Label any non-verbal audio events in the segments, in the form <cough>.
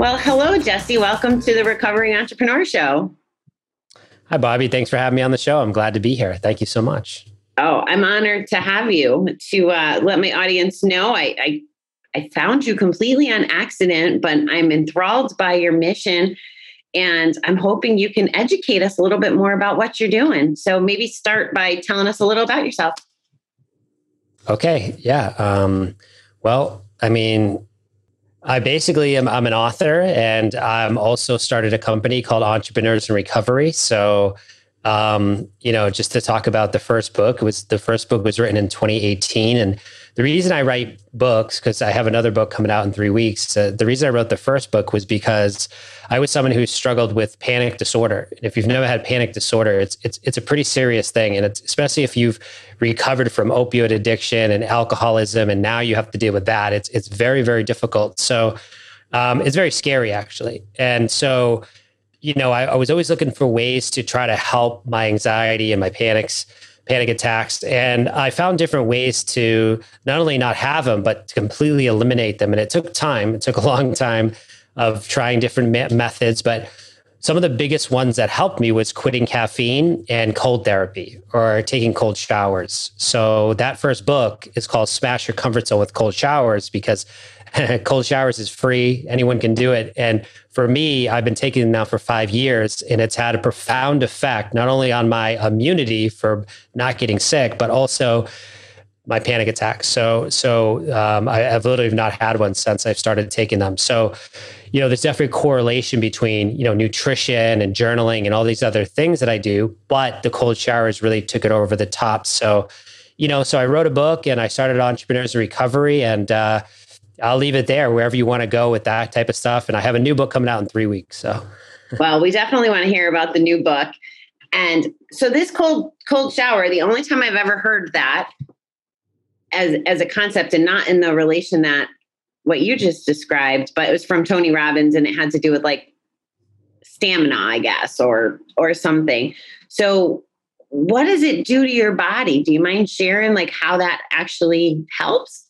Well, hello, Jesse. Welcome to the Recovering Entrepreneur Show. Hi, Bobbie. Thanks for having me on the show. I'm glad to be here. Thank you so much. Oh, I'm honored to have you to uh, let my audience know I, I I found you completely on accident, but I'm enthralled by your mission. And I'm hoping you can educate us a little bit more about what you're doing. So maybe start by telling us a little about yourself. Okay. Yeah. Um, well, I mean, I basically am I'm an author and I'm also started a company called Entrepreneurs in Recovery. So um, you know, just to talk about the first book, it was the first book was written in 2018 and the reason I write books, because I have another book coming out in three weeks, uh, the reason I wrote the first book was because I was someone who struggled with panic disorder. And if you've never had panic disorder, it's it's it's a pretty serious thing, and it's especially if you've recovered from opioid addiction and alcoholism, and now you have to deal with that. It's it's very very difficult. So um, it's very scary actually, and so you know I, I was always looking for ways to try to help my anxiety and my panics panic attacks. And I found different ways to not only not have them, but to completely eliminate them. And it took time. It took a <laughs> long time of trying different me- methods. But some of the biggest ones that helped me was quitting caffeine and cold therapy or taking cold showers. So that first book is called Smash Your Comfort Zone with Cold Showers because <laughs> cold showers is free. Anyone can do it. And for me, I've been taking them now for five years, and it's had a profound effect, not only on my immunity for not getting sick, but also my panic attacks. So, so um, I, have literally not had one since I've started taking them. So, you know, there's definitely a correlation between you know nutrition and journaling and all these other things that I do, but the cold showers really took it over the top. So, you know, so I wrote a book and I started Entrepreneurs in Recovery, and uh, I'll leave it there wherever you want to go with that type of stuff. And I have a new book coming out in three weeks. So, well, we definitely want to hear about the new book. And so this cold cold shower, the only time I've ever heard that as as a concept, and not in the relation that what you just described, but it was from Tony Robbins, and it had to do with like stamina, I guess, or or something. So, what does it do to your body? Do you mind sharing like how that actually helps?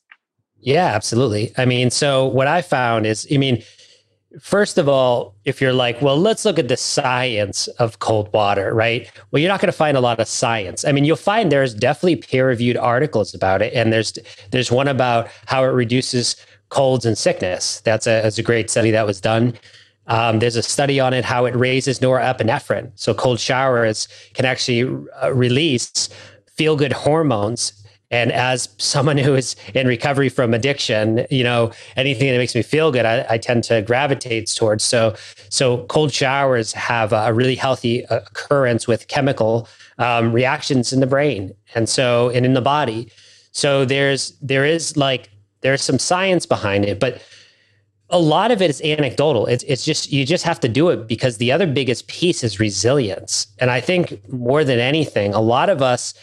Yeah, absolutely. I mean, so what I found is, I mean, first of all, if you're like, well, let's look at the science of cold water, right? Well, you're not going to find a lot of science. I mean, you'll find there's definitely peer-reviewed articles about it, and there's there's one about how it reduces colds and sickness. That's a, that's a great study that was done. Um, there's a study on it how it raises norepinephrine. So cold showers can actually uh, release feel good hormones and as someone who is in recovery from addiction, you know, anything that makes me feel good, I, I tend to gravitate towards. So, so cold showers have a really healthy occurrence with chemical um, reactions in the brain, and so and in the body. So there's there is like there's some science behind it, but a lot of it is anecdotal. It's it's just you just have to do it because the other biggest piece is resilience. And I think more than anything, a lot of us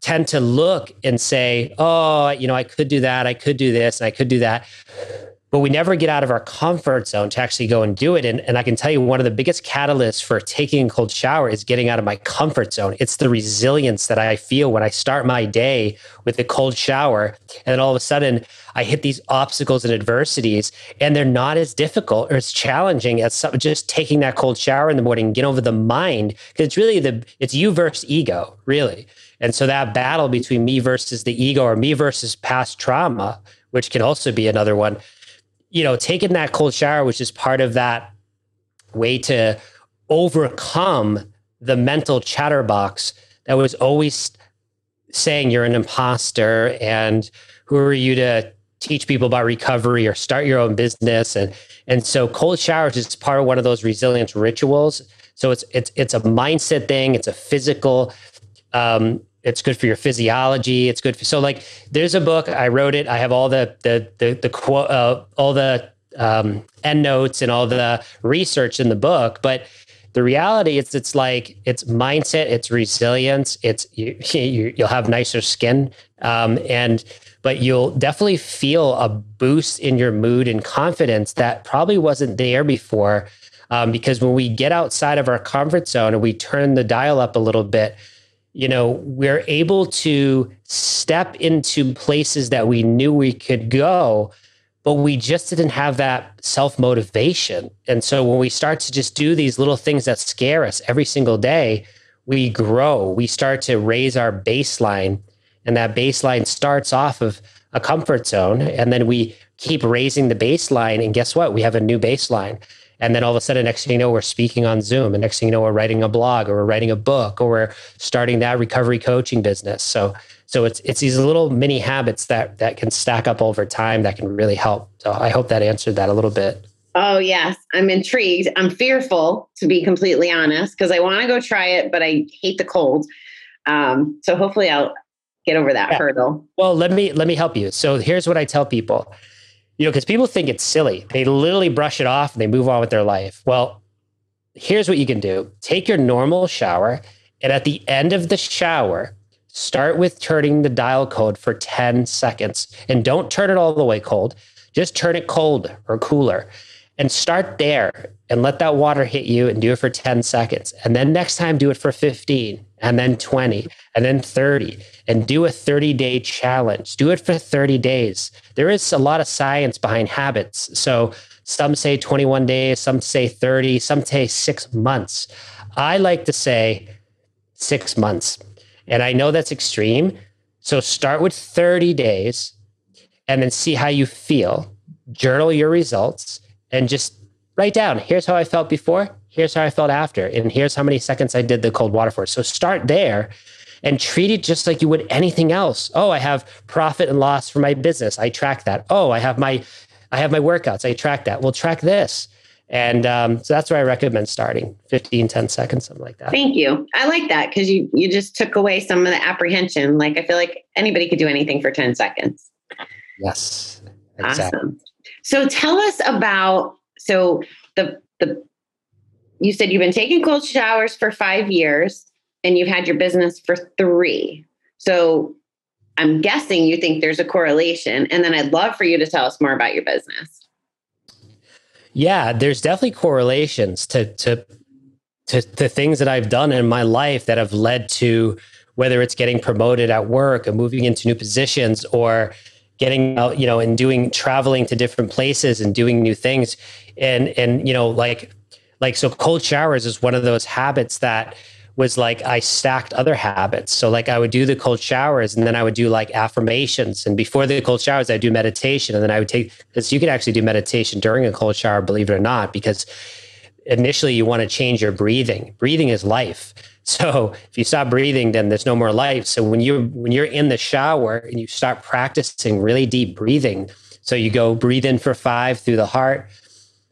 tend to look and say, oh, you know, I could do that, I could do this, and I could do that. But we never get out of our comfort zone to actually go and do it. And, and I can tell you, one of the biggest catalysts for taking a cold shower is getting out of my comfort zone. It's the resilience that I feel when I start my day with a cold shower. And then all of a sudden, I hit these obstacles and adversities, and they're not as difficult or as challenging as some, just taking that cold shower in the morning, get over the mind. Because it's really the, it's you versus ego, really. And so that battle between me versus the ego or me versus past trauma, which can also be another one, you know, taking that cold shower, which is part of that way to overcome the mental chatterbox that was always saying you're an imposter and who are you to teach people about recovery or start your own business? And and so cold showers is part of one of those resilience rituals. So it's it's it's a mindset thing. It's a physical um, it's good for your physiology. It's good for so like there's a book I wrote it. I have all the the the the quote uh, all the um, end notes and all the research in the book, but the reality is it's like it's mindset, it's resilience, it's you, <laughs> you will have nicer skin, um, and but you'll definitely feel a boost in your mood and confidence that probably wasn't there before. Um, because when we get outside of our comfort zone and we turn the dial up a little bit, you know, we're able to step into places that we knew we could go, but we just didn't have that self motivation. And so when we start to just do these little things that scare us every single day, we grow. We start to raise our baseline, and that baseline starts off of a comfort zone. And then we keep raising the baseline. And guess what? We have a new baseline. And then all of a sudden, next thing you know, we're speaking on Zoom. And next thing you know, we're writing a blog or we're writing a book or we're starting that recovery coaching business. So so it's it's these little mini habits that that can stack up over time that can really help. So I hope that answered that a little bit. Oh yes, I'm intrigued. I'm fearful to be completely honest because I want to go try it, but I hate the cold. Um, so hopefully I'll get over that yeah. hurdle. Well, let me let me help you. So here's what I tell people. You know, because people think it's silly. They literally brush it off and they move on with their life. Well, here's what you can do. Take your normal shower and at the end of the shower, Start with turning the dial code for 10 seconds and don't turn it all the way cold. Just turn it cold or cooler and start there and let that water hit you and do it for 10 seconds. And then next time, do it for 15 and then 20 and then 30 and do a 30 day challenge. Do it for 30 days. There is a lot of science behind habits. So some say 21 days, some say 30, some say six months. I like to say six months and I know that's extreme. So start with 30 days and then see how you feel. Journal your results and just write down here's how I felt before, here's how I felt after, and here's how many seconds I did the cold water for. So start there and treat it just like you would anything else. Oh, I have profit and loss for my business. I track that. Oh, I have my I have my workouts. I track that. Well, track this. And um, so that's where I recommend starting 15, 10 seconds, something like that. Thank you. I like that because you, you just took away some of the apprehension. Like I feel like anybody could do anything for 10 seconds. Yes. Exactly. Awesome. So tell us about, so the, the, you said you've been taking cold showers for five years and you've had your business for three. So I'm guessing you think there's a correlation. And then I'd love for you to tell us more about your business. Yeah, there's definitely correlations to to to the things that I've done in my life that have led to whether it's getting promoted at work or moving into new positions or getting out, you know, and doing traveling to different places and doing new things. And and you know, like like so cold showers is one of those habits that was like I stacked other habits. So like I would do the cold showers and then I would do like affirmations. And before the cold showers, I do meditation. And then I would take because you can actually do meditation during a cold shower, believe it or not, because initially you want to change your breathing. Breathing is life. <laughs> So if you stop breathing, then there's no more life. So when you when you're in the shower and you start practicing really deep breathing, so you go breathe in for five through the heart,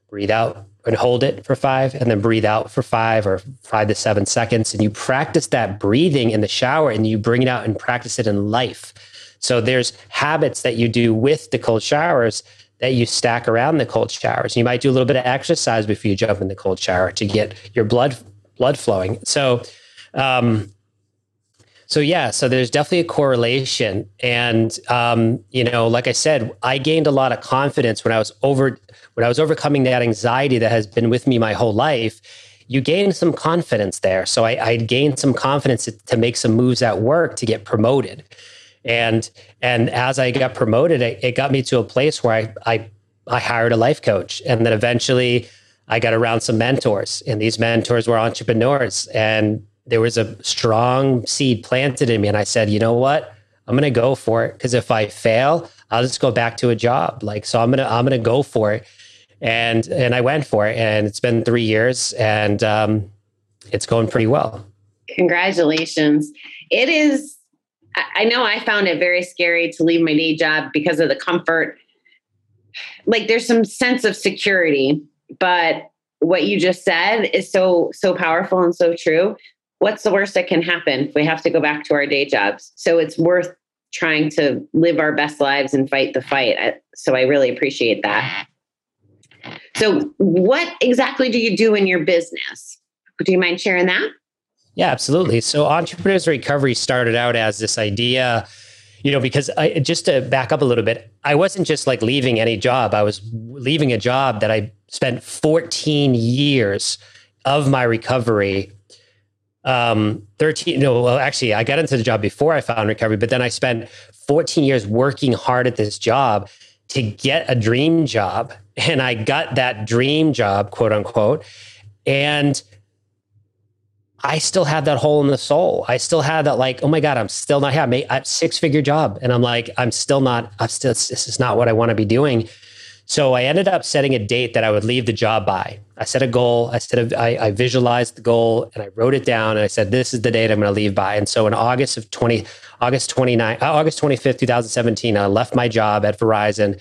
breathe out and hold it for five and then breathe out for five or five to seven seconds. And you practice that breathing in the shower and you bring it out and practice it in life. So there's habits that you do with the cold showers that you stack around the cold showers. You might do a little bit of exercise before you jump in the cold shower to get your blood blood flowing. So um, so yeah, so there's definitely a correlation, and um, you know, like I said, I gained a lot of confidence when I was over when I was overcoming that anxiety that has been with me my whole life. You gain some confidence there, so I, I gained some confidence to, to make some moves at work to get promoted, and and as I got promoted, it, it got me to a place where I I I hired a life coach, and then eventually I got around some mentors, and these mentors were entrepreneurs, and there was a strong seed planted in me. And I said, you know what? I'm going to go for it. Cause if I fail, I'll just go back to a job. Like, so I'm to, I'm going to go for it. And, and I went for it and it's been three years and, um, it's going pretty well. Congratulations. It is, I know I found it very scary to leave my day job because of the comfort. Like there's some sense of security, but what you just said is so so powerful and so true what's the worst that can happen if we have to go back to our day jobs? So it's worth trying to live our best lives and fight the fight. So I really appreciate that. So, what exactly do you do in your business? Do you mind sharing that? Yeah, absolutely. So, Entrepreneurs Recovery started out as this idea, you know, because I just to back up a little bit, I wasn't just like leaving any job. I was leaving a job that I spent 14 years of my recovery um, 13 no well actually i got into the job before i found recovery but then i spent 14 years working hard at this job to get a dream job. And I got that dream job, quote unquote. And I still had that hole in the soul. I still had that, like, oh my God, I'm still not happy. I six figure job. And I'm like, I'm still not, I'm still, this is not what I want to be doing. So I ended up setting a date that I would leave the job by. I set a goal. I I, I visualized the goal and I wrote it down. And I said, this is the date I'm going to leave by. And so in August of 20, August 29, uh, August 25th, 2017, I left my job at Verizon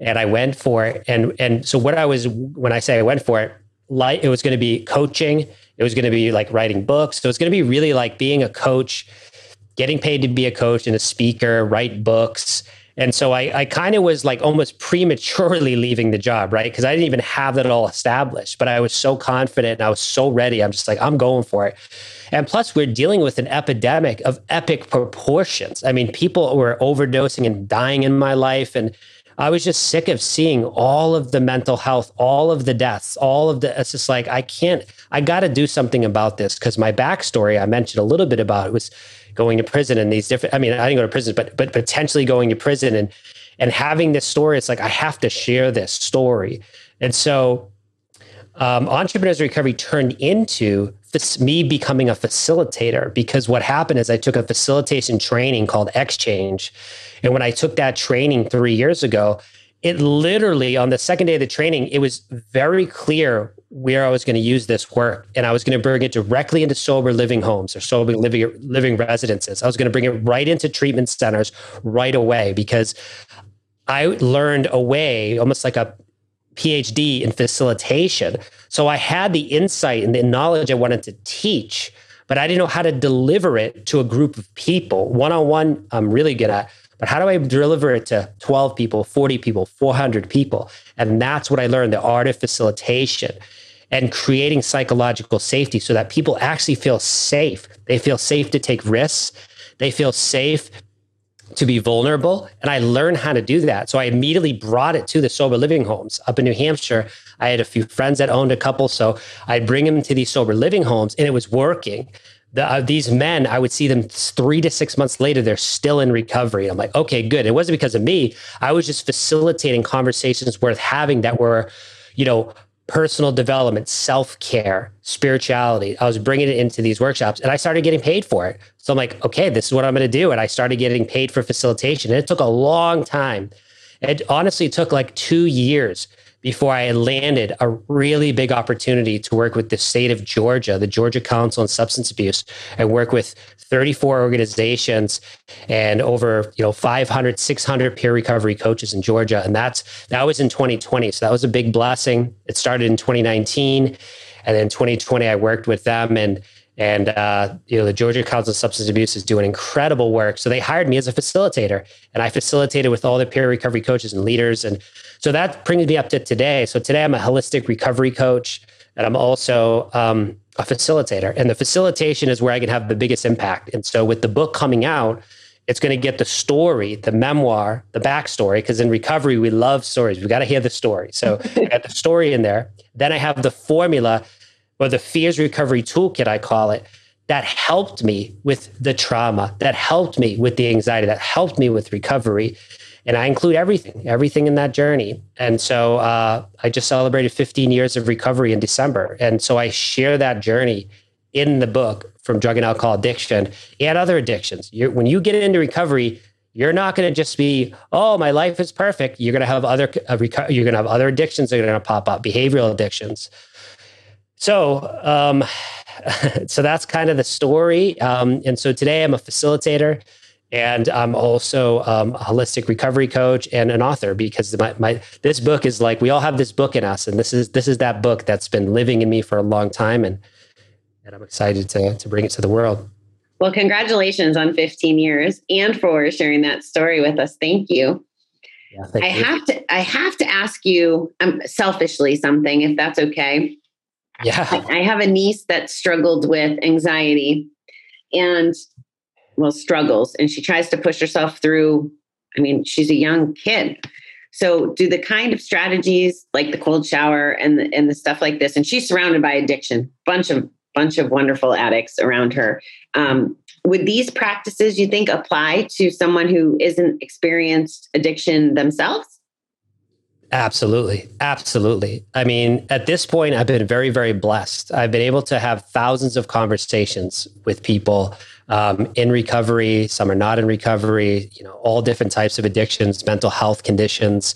and I went for it. And, and so what I was, when I say I went for it, like it was going to be coaching it was going to be like writing books. So it's going to be really like being a coach, getting paid to be a coach and a speaker, write books. And so I, I kind of was like almost prematurely leaving the job, right? Because I didn't even have that all established, but I was so confident and I was so ready. I'm just like, I'm going for it. And plus, we're dealing with an epidemic of epic proportions. I mean, people were overdosing and dying in my life. And I was just sick of seeing all of the mental health, all of the deaths, all of the. It's just like I can't. I got to do something about this because my backstory I mentioned a little bit about it was going to prison and these different. I mean, I didn't go to prison, but but potentially going to prison and and having this story. It's like I have to share this story, and so um, entrepreneurs recovery turned into me becoming a facilitator because what happened is I took a facilitation training called Exchange and when I took that training three years ago, it literally on the second day of the training, it was very clear where I was going to use this work. And I was going to bring it directly into sober living homes or sober living, living residences. I was going to bring it right into treatment centers right away because I learned a way, almost like a PhD in facilitation. So I had the insight and the knowledge I wanted to teach, but I didn't know how to deliver it to a group of people. One on one, I'm really good at. But how do I deliver it to 12 people, 40 people, 400 people? And that's what I learned the art of facilitation and creating psychological safety so that people actually feel safe. They feel safe to take risks. They feel safe to be vulnerable. And I learned how to do that. So I immediately brought it to the sober living homes up in New Hampshire. I had a few friends that owned a couple. So I'd bring them to these sober living homes and it was working the, uh, these men, I would see them three to six months later, they're still in recovery. I'm like, okay, good. It wasn't because of me. I was just facilitating conversations worth having that were, you know, personal development, self care, spirituality. I was bringing it into these workshops and I started getting paid for it. So I'm like, okay, this is what I'm going to do. And I started getting paid for facilitation. And it took a long time. It honestly took like two years before I landed a really big opportunity to work with the state of Georgia, the Georgia Council on Substance Abuse, and work with 34 organizations and over you know 500 600 peer recovery coaches in Georgia. And that's that was in 2020 so that was a big blessing. It started in 2019 and then 2020 I worked with them. And and uh, you know the Georgia Council of Substance Abuse is doing incredible work. So they hired me as a facilitator, and I facilitated with all the peer recovery coaches and leaders. And so that brings me up to today. So today I'm a holistic recovery coach, and I'm also um, a facilitator. And the facilitation is where I can have the biggest impact. And so with the book coming out, it's going to get the story, the memoir, the backstory. Because in recovery, we love stories. We got to hear the story. So I got the story in there. Then I have the formula or the fears recovery toolkit, I call it, that helped me with the trauma, that helped me with the anxiety, that helped me with recovery. And I include everything, everything in that journey. And so uh, I just celebrated 15 years of recovery in December. And so I share that journey in the book from drug and alcohol addiction and other addictions. You're, when you get into recovery, you're not going to just be, oh, my life is perfect. You're going to have other, uh, reco- you're going to have other addictions that are going to pop up, behavioral addictions, so, um, <laughs> so that's kind of the story. Um, and so today I'm a facilitator and I'm also um, a holistic recovery coach and an author because my, my this book is like we all have this book in us, and this is this is that book that's been living in me for a long time, and and I'm excited to to bring it to the world. Well, congratulations on 15 years and for sharing that story with us. Thank you. Yeah, thank I you. have to I have to ask you um, selfishly something, if that's okay. Yeah. I have a niece that struggled with anxiety and, well, struggles, and she tries to push herself through. I mean, she's a young kid. So, do the kind of strategies like the cold shower and the, and the stuff like this, and she's surrounded by addiction, bunch of bunch of wonderful addicts around her. Um, would these practices you think apply to someone who isn't experienced addiction themselves? Absolutely. Absolutely. I mean, at this point, I've been very, very blessed. I've been able to have thousands of conversations with people um, in recovery. Some are not in recovery, you know, all different types of addictions, mental health conditions.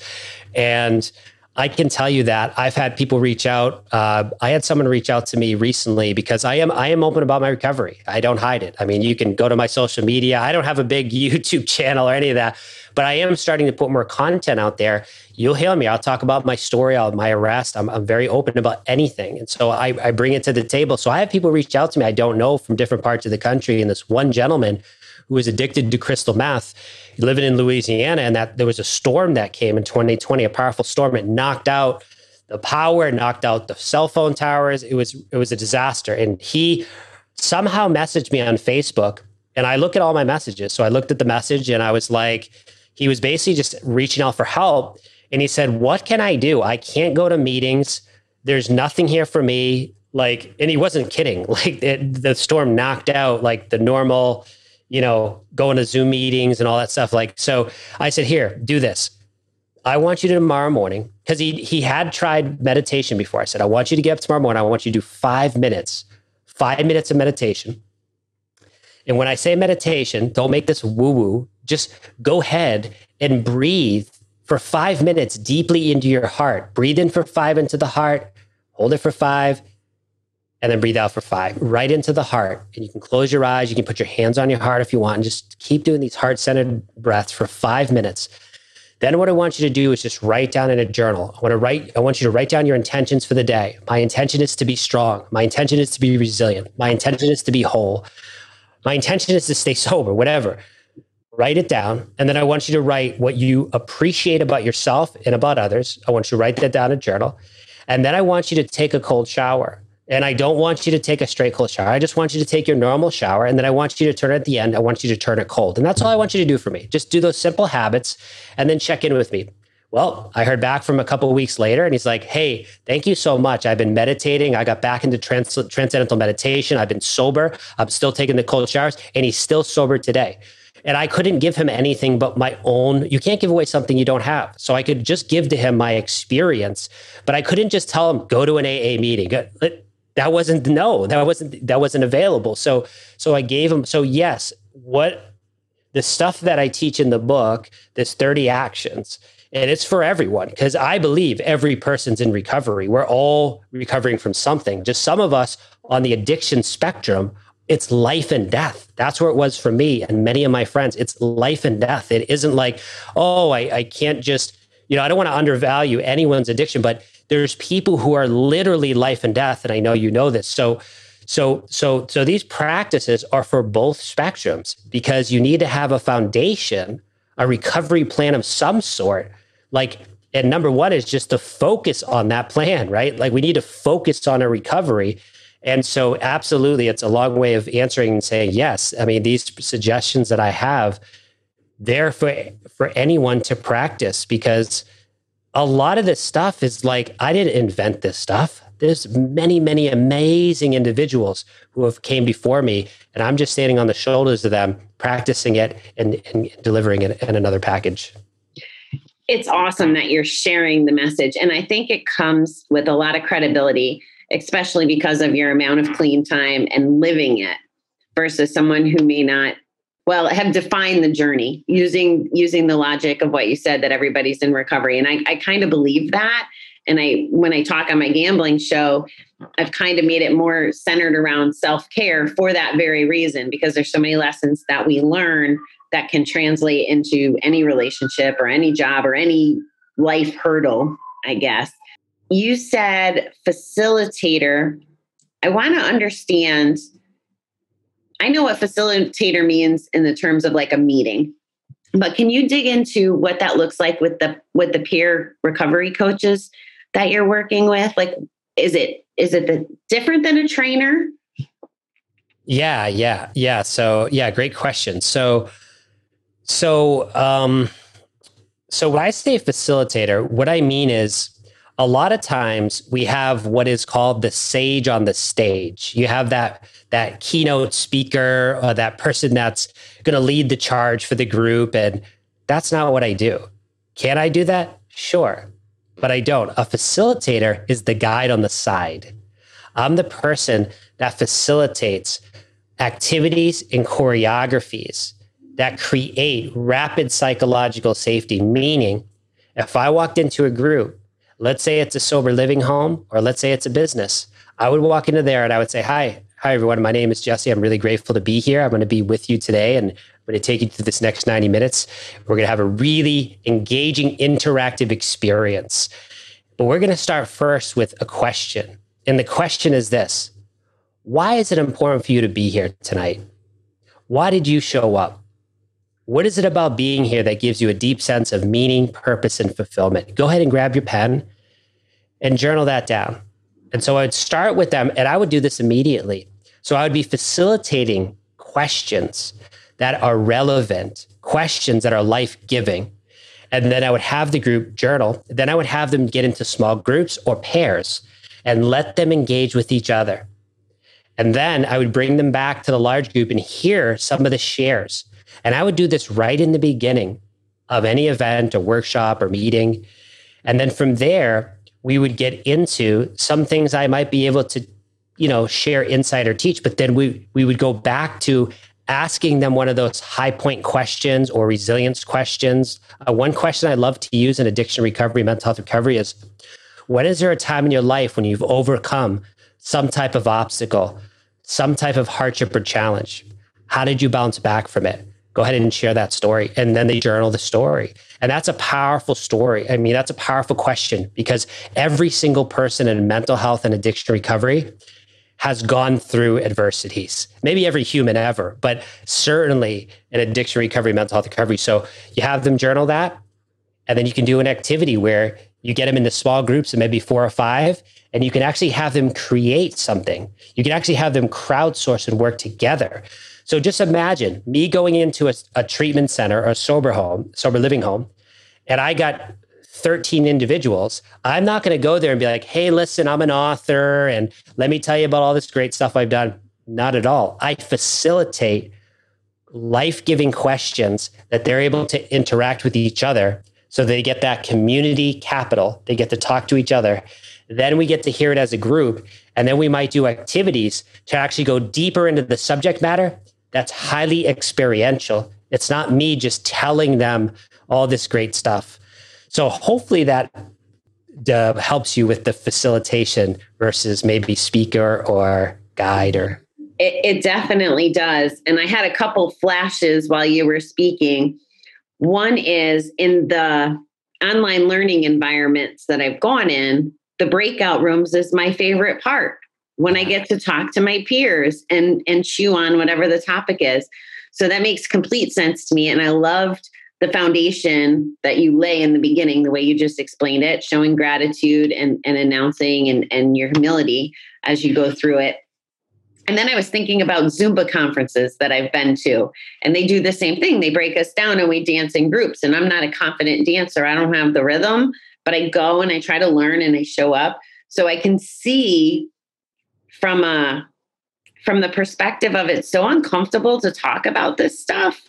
And I can tell you that I've had people reach out. Uh, I had someone reach out to me recently because I am I am open about my recovery. I don't hide it. I mean, you can go to my social media. I don't have a big <laughs> YouTube channel or any of that, but I am starting to put more content out there. You'll hear me. I'll talk about my story, I'll, my arrest. I'm, I'm very open about anything, and so I, I bring it to the table. So I have people reach out to me I don't know from different parts of the country, and this one gentleman who was addicted to crystal meth living in Louisiana, and that there was a storm that came in 2020, a powerful storm. It knocked out the power, knocked out the cell phone towers. It was it was a disaster. And he somehow messaged me on Facebook, and I look at all my messages. So I looked at the message, and I was like, he was basically just reaching out for help. And he said, "What can I do? I can't go to meetings. There's nothing here for me." Like, and he wasn't kidding. <laughs> Like it, the storm knocked out like the normal you know, going to Zoom meetings and all that stuff. Like, so I said, here, do this. I want you to tomorrow morning, because he he had tried meditation before. I said, I want you to get up tomorrow morning. I want you to do five minutes, five minutes of meditation. And when I say meditation, don't make this woo-woo. Just go ahead and breathe for five minutes deeply into your heart. Breathe in for five into the heart, hold it for five, and then breathe out for five, right into the heart. And you can close your eyes. You can put your hands on your heart if you want, and just keep doing these heart centered breaths for five minutes. Then what I want you to do is just write down in a journal. I want to write, I want you to write down your intentions for the day. My intention is to be strong. My intention is to be resilient. My intention is to be whole. My intention is to stay sober, whatever. Write it down. And then I want you to write what you appreciate about yourself and about others. I want you to write that down in a journal. And then I want you to take a cold shower. And I don't want you to take a straight cold shower. I just want you to take your normal shower. And then I want you to turn it at the end. I want you to turn it cold. And that's all I want you to do for me. Just do those simple habits and then check in with me. Well, I heard back from a couple weeks later and he's like, Hey, thank you so much. I've been meditating. I got back into trans- transcendental meditation. I've been sober. I'm still taking the cold showers and he's still sober today. And I couldn't give him anything but my own. You can't give away something you don't have. So I could just give to him my experience, but I couldn't just tell him, go to an AA meeting that wasn't no that wasn't that wasn't available so so i gave him so yes what the stuff that i teach in the book this 30 actions and it's for everyone because i believe every person's in recovery we're all recovering from something just some of us on the addiction spectrum it's life and death. That's where it was for me and many of my friends. It's life and death. It isn't like oh i, I can't just you know i don't want to undervalue anyone's addiction but there's people who are literally life and death and i know you know this. So so so so these practices are for both spectrums because you need to have a foundation a recovery plan of some sort. Like and number one is just to focus on that plan right? Like we need to focus on a recovery and so absolutely it's a long way of answering and saying yes i mean these suggestions that i have they're for for anyone to practice because a lot of this stuff is like I didn't invent this stuff. There's many, many amazing individuals who have came before me, and I'm just standing on the shoulders of them, practicing it and, and delivering it in another package. It's awesome that you're sharing the message, and I think it comes with a lot of credibility, especially because of your amount of clean time and living it, versus someone who may not well have defined the journey using using the logic of what you said that everybody's in recovery. And i, I kind of believe that. And i when i talk on my gambling show i've kind of made it more centered around self-care for that very reason because there's so many lessons that we learn that can translate into any relationship or any job or any life hurdle i guess you said facilitator i want to understand I know what facilitator means in the terms of like a meeting, but can you dig into what that looks like with the with the peer recovery coaches that you're working with? Like, is it is it the, different than a trainer? Yeah, yeah, yeah. So yeah, great question. So so um so when I say facilitator, what I mean is a lot of times we have what is called the sage on the stage. You have that that keynote speaker, or that person that's going to lead the charge for the group, and that's not what I do. Can I do that? Sure. but I don't. A facilitator is the guide on the side. I'm the person that facilitates activities and choreographies that create rapid psychological safety. Meaning, if I walked into a group, let's say it's a sober living home, or let's say it's a business, I would walk into there and I would say, Hi, hi, everyone. My name is Jesse. I'm really grateful to be here. I'm going to be with you today and I'm going to take you through this next 90 minutes. We're going to have a really engaging, interactive experience. But we're going to start first with a question. And the question is this Why is it important for you to be here tonight? Why did you show up? What is it about being here that gives you a deep sense of meaning, purpose, and fulfillment? Go ahead and grab your pen and journal that down. And so I would start with them, and I would do this immediately. So I would be facilitating questions that are relevant, questions that are life giving. And then I would have the group journal. Then I would have them get into small groups or pairs and let them engage with each other. And then I would bring them back to the large group and hear some of the shares. And I would do this right in the beginning of any event or workshop or meeting. And then from there, we would get into some things I might be able to, you know, share insight or teach, but then we we would go back to asking them one of those high point questions or resilience questions. Uh, one question I love to use in addiction recovery, mental health recovery is when is there a time in your life when you've overcome some type of obstacle, some type of hardship or challenge? How did you bounce back from it? Go ahead and share that story. And then they journal the story. And that's a powerful story. I mean, that's a powerful question because every single person in mental health and addiction recovery has gone through adversities. Maybe every human ever, but certainly in addiction recovery, mental health recovery. So you have them journal that. And then you can do an activity where you get them into small groups of maybe four or five, and you can actually have them create something. You can actually have them crowdsource and work together. So just imagine me going into a, a treatment center or a sober home, sober living home, and I got 13 individuals, I'm not going to go there and be like, hey, listen, I'm an author and let me tell you about all this great stuff I've done. Not at all. I facilitate life giving questions that they're able to interact with each other. So they get that community capital, they get to talk to each other. Then we get to hear it as a group. And then we might do activities to actually go deeper into the subject matter that's highly experiential. It's not me just telling them all this great stuff. So hopefully that uh, helps you with the facilitation versus maybe speaker or guide or. It, it definitely does. And I had a couple flashes while you were speaking. One is in the online learning environments that I've gone in, the breakout rooms is my favorite part when I get to talk to my peers and and chew on whatever the topic is. So that makes complete sense to me. And I loved the foundation that you lay in the beginning, the way you just explained it, showing gratitude and, and announcing and, and your humility as you go through it. And then I was thinking about Zumba conferences that I've been to, and they do the same thing. They break us down and we dance in groups. And I'm not a confident dancer, I don't have the rhythm, but I go and I try to learn and I show up. So I can see from a from the perspective of it's so uncomfortable to talk about this stuff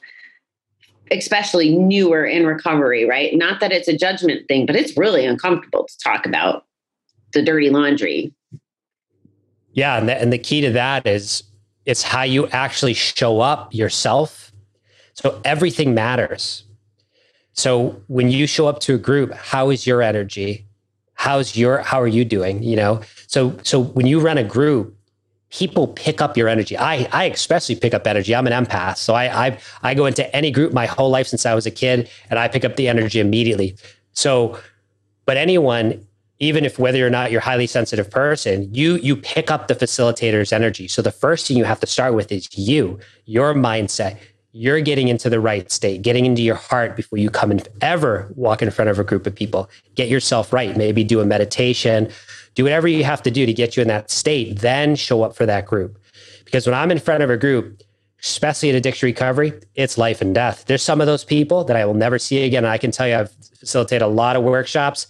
especially newer in recovery, right? Not that it's a judgment thing, but it's really uncomfortable to talk about the dirty laundry. Yeah, and the, and the key to that is it's how you actually show up yourself. So everything matters. So when you show up to a group, how is your energy? How's your how are you doing? You know, so so when you run a group, people pick up your energy. I, I especially pick up energy. I'm an empath. So I, I, I go into any group my whole life since I was a kid and I pick up the energy immediately. So, but anyone, even if whether or not you're a highly sensitive person, you, you pick up the facilitator's energy. So the first thing you have to start with is you, your mindset. You're getting into the right state, getting into your heart before you come and ever walk in front of a group of people. Get yourself right. Maybe do a meditation, do whatever you have to do to get you in that state, then show up for that group. Because when I'm in front of a group, especially in addiction recovery, it's life and death. There's some of those people that I will never see again. I can tell you, I've facilitated a lot of workshops,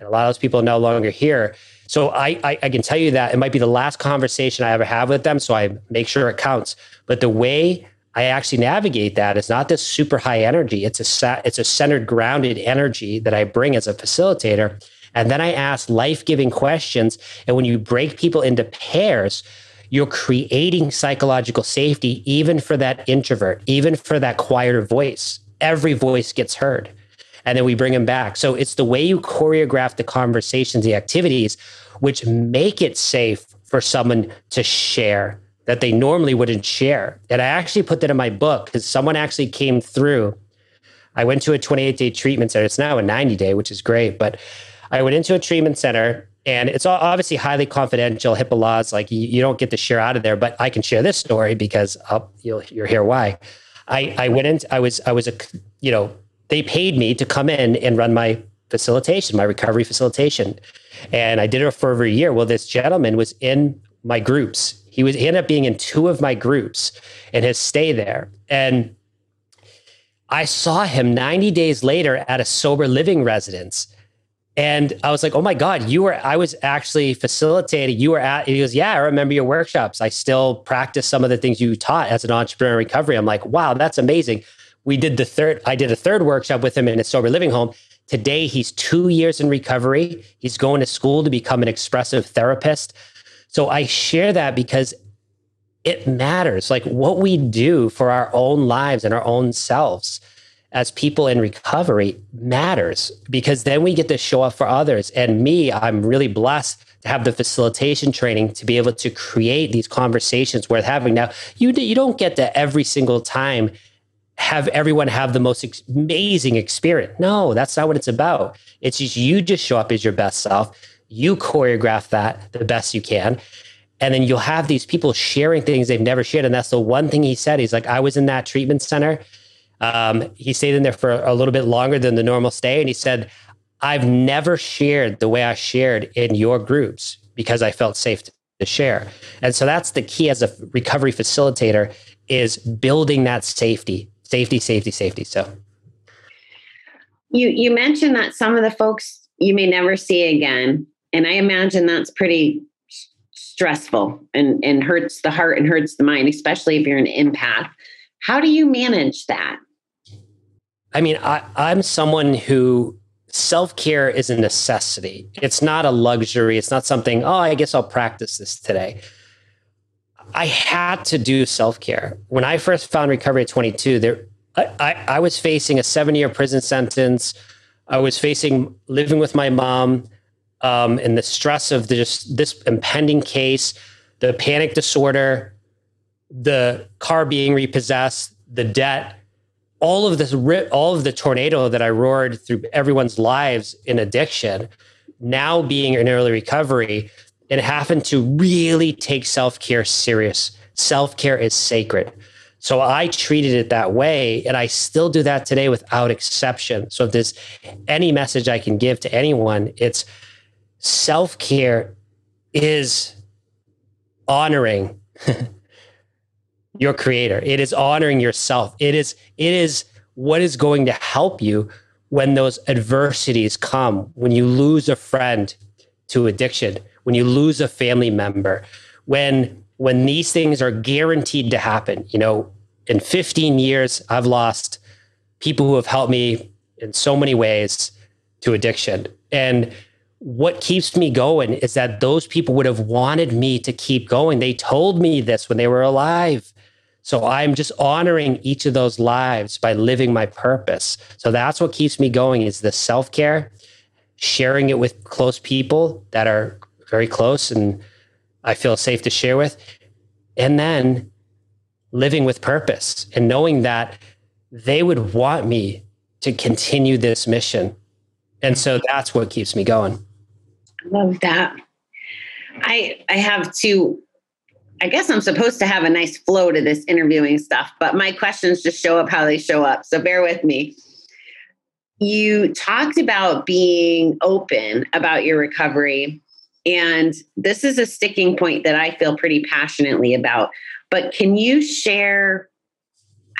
and a lot of those people are no longer here. So I, I, I can tell you that it might be the last conversation I ever have with them. So I make sure it counts. But the way I actually navigate that. It's not this super high energy. It's a it's a centered, grounded energy that I bring as a facilitator And then I ask life giving questions. And when you break people into pairs, you're creating psychological safety, even for that introvert, even for that quieter voice. Every voice gets heard. And then we bring them back. So it's the way you choreograph the conversations, the activities, which make it safe for someone to share that they normally wouldn't share. And I actually put that in my book because someone actually came through. I went to a 28 day treatment center. It's now a 90 day, which is great. But I went into a treatment center and it's obviously highly confidential HIPAA laws. Like you, you don't get to share out of there, but I can share this story because I'll, you'll, you'll hear why. I, I went in, I was, I was a, you know, they paid me to come in and run my facilitation, my recovery facilitation. And I did it for over a year. Well, this gentleman was in my groups. He was he ended up being in two of my groups and his stay there. And I saw him 90 days later at a sober living residence. And I was like, oh my God, you were, I was actually facilitating. You were at, he goes, yeah, I remember your workshops. I still practice some of the things you taught as an entrepreneur in recovery. I'm like, wow, that's amazing. We did the third, I did a third workshop with him in a sober living home. Today, he's two years in recovery. He's going to school to become an expressive therapist. So I share that because it matters. Like what we do for our own lives and our own selves as people in recovery matters because then we get to show up for others. And me, I'm really blessed to have the facilitation training to be able to create these conversations worth having. Now, you you don't get to every single time have everyone have the most ex- amazing experience. No, that's not what it's about. It's just you just show up as your best self. You choreograph that the best you can. And then you'll have these people sharing things they've never shared. And that's the one thing he said. He's like, I was in that treatment center. Um, he stayed in there for a little bit longer than the normal stay. And he said, I've never shared the way I shared in your groups because I felt safe to, to share. And so that's the key as a recovery facilitator is building that safety safety, safety, safety. So you you mentioned that some of the folks you may never see again, and I imagine that's pretty stressful and and hurts the heart and hurts the mind, especially if you're an empath. How do you manage that? I mean, I, I'm someone who self care is a necessity. It's not a luxury. It's not something, oh, I guess I'll practice this today. I had to do self care. When I first found recovery at 22, there, I, I, I was facing a seven year prison sentence. I was facing living with my mom um, and the stress of this, this impending case, the panic disorder, the car being repossessed, the debt, all of this, all of the tornado that I roared through everyone's lives in addiction, now being in early recovery and having to really take self care serious. Self care is sacred. So I treated it that way. And I still do that today without exception. So if there's any message I can give to anyone, it's self care is honoring <laughs> your creator. It is honoring yourself. It is, it is what is going to help you when those adversities come, when you lose a friend to addiction, when you lose a family member, when when these things are guaranteed to happen. You know, in 15 years, I've lost people who have helped me in so many ways to addiction. And what keeps me going is that those people would have wanted me to keep going. They told me this when they were alive. So I'm just honoring each of those lives by living my purpose. So that's what keeps me going is the self-care, sharing it with close people that are very close and I feel safe to share with. And then living with purpose and knowing that they would want me to continue this mission. And so that's what keeps me going. Love that. I I have to I guess I'm supposed to have a nice flow to this interviewing stuff, but my questions just show up how they show up. So bear with me. You talked about being open about your recovery and this is a sticking point that I feel pretty passionately about. But can you share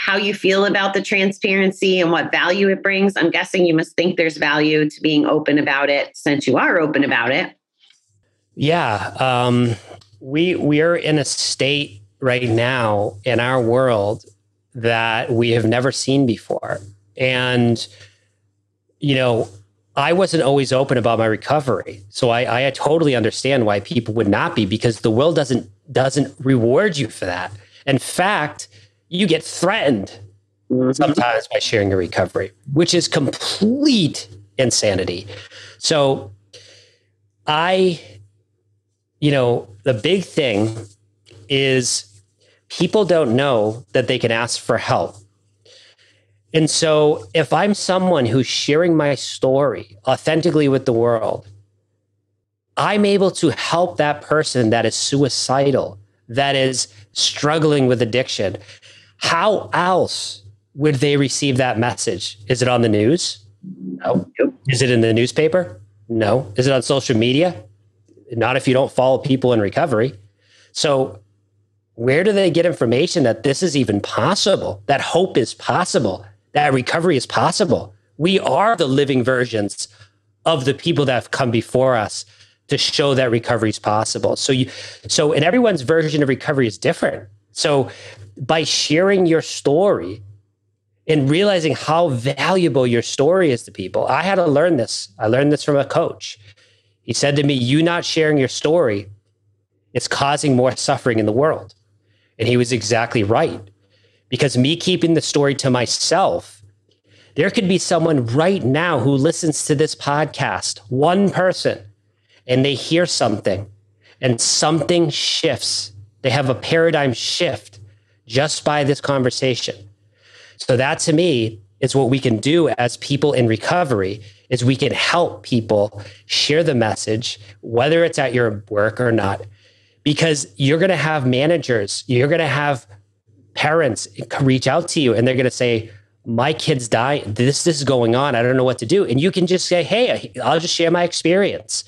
how you feel about the transparency and what value it brings? I'm guessing you must think there's value to being open about it since you are open about it. Yeah. Um, we we're in a state right now in our world that we have never seen before. And you know, I wasn't always open about my recovery. So I, I totally understand why people would not be because the will doesn't doesn't reward you for that. In fact, you get threatened mm-hmm. sometimes by sharing your recovery, which is complete insanity. So I, you know, the big thing is people don't know that they can ask for help. And so, if I'm someone who's sharing my story authentically with the world, I'm able to help that person that is suicidal, that is struggling with addiction. How else would they receive that message? Is it on the news? No. Is it in the newspaper? No. Is it on social media? Not if you don't follow people in recovery. So, where do they get information that this is even possible, that hope is possible, that recovery is possible? We are the living versions of the people that have come before us to show that recovery is possible. So you so and everyone's version of recovery is different. So by sharing your story and realizing how valuable your story is to people, I had to learn this. I learned this from a coach. He said to me, You not sharing your story, it's causing more suffering in the world. And he was exactly right. Because me keeping the story to myself, there could be someone right now who listens to this podcast, one person, and they hear something and something shifts. They have a paradigm shift just by this conversation. So that to me is what we can do as people in recovery is we can help people share the message whether it's at your work or not because you're going to have managers, you're going to have parents reach out to you and they're going to say, my kid's die This, this is going on. I don't know what to do. And you can just say, Hey, I'll just share my experience.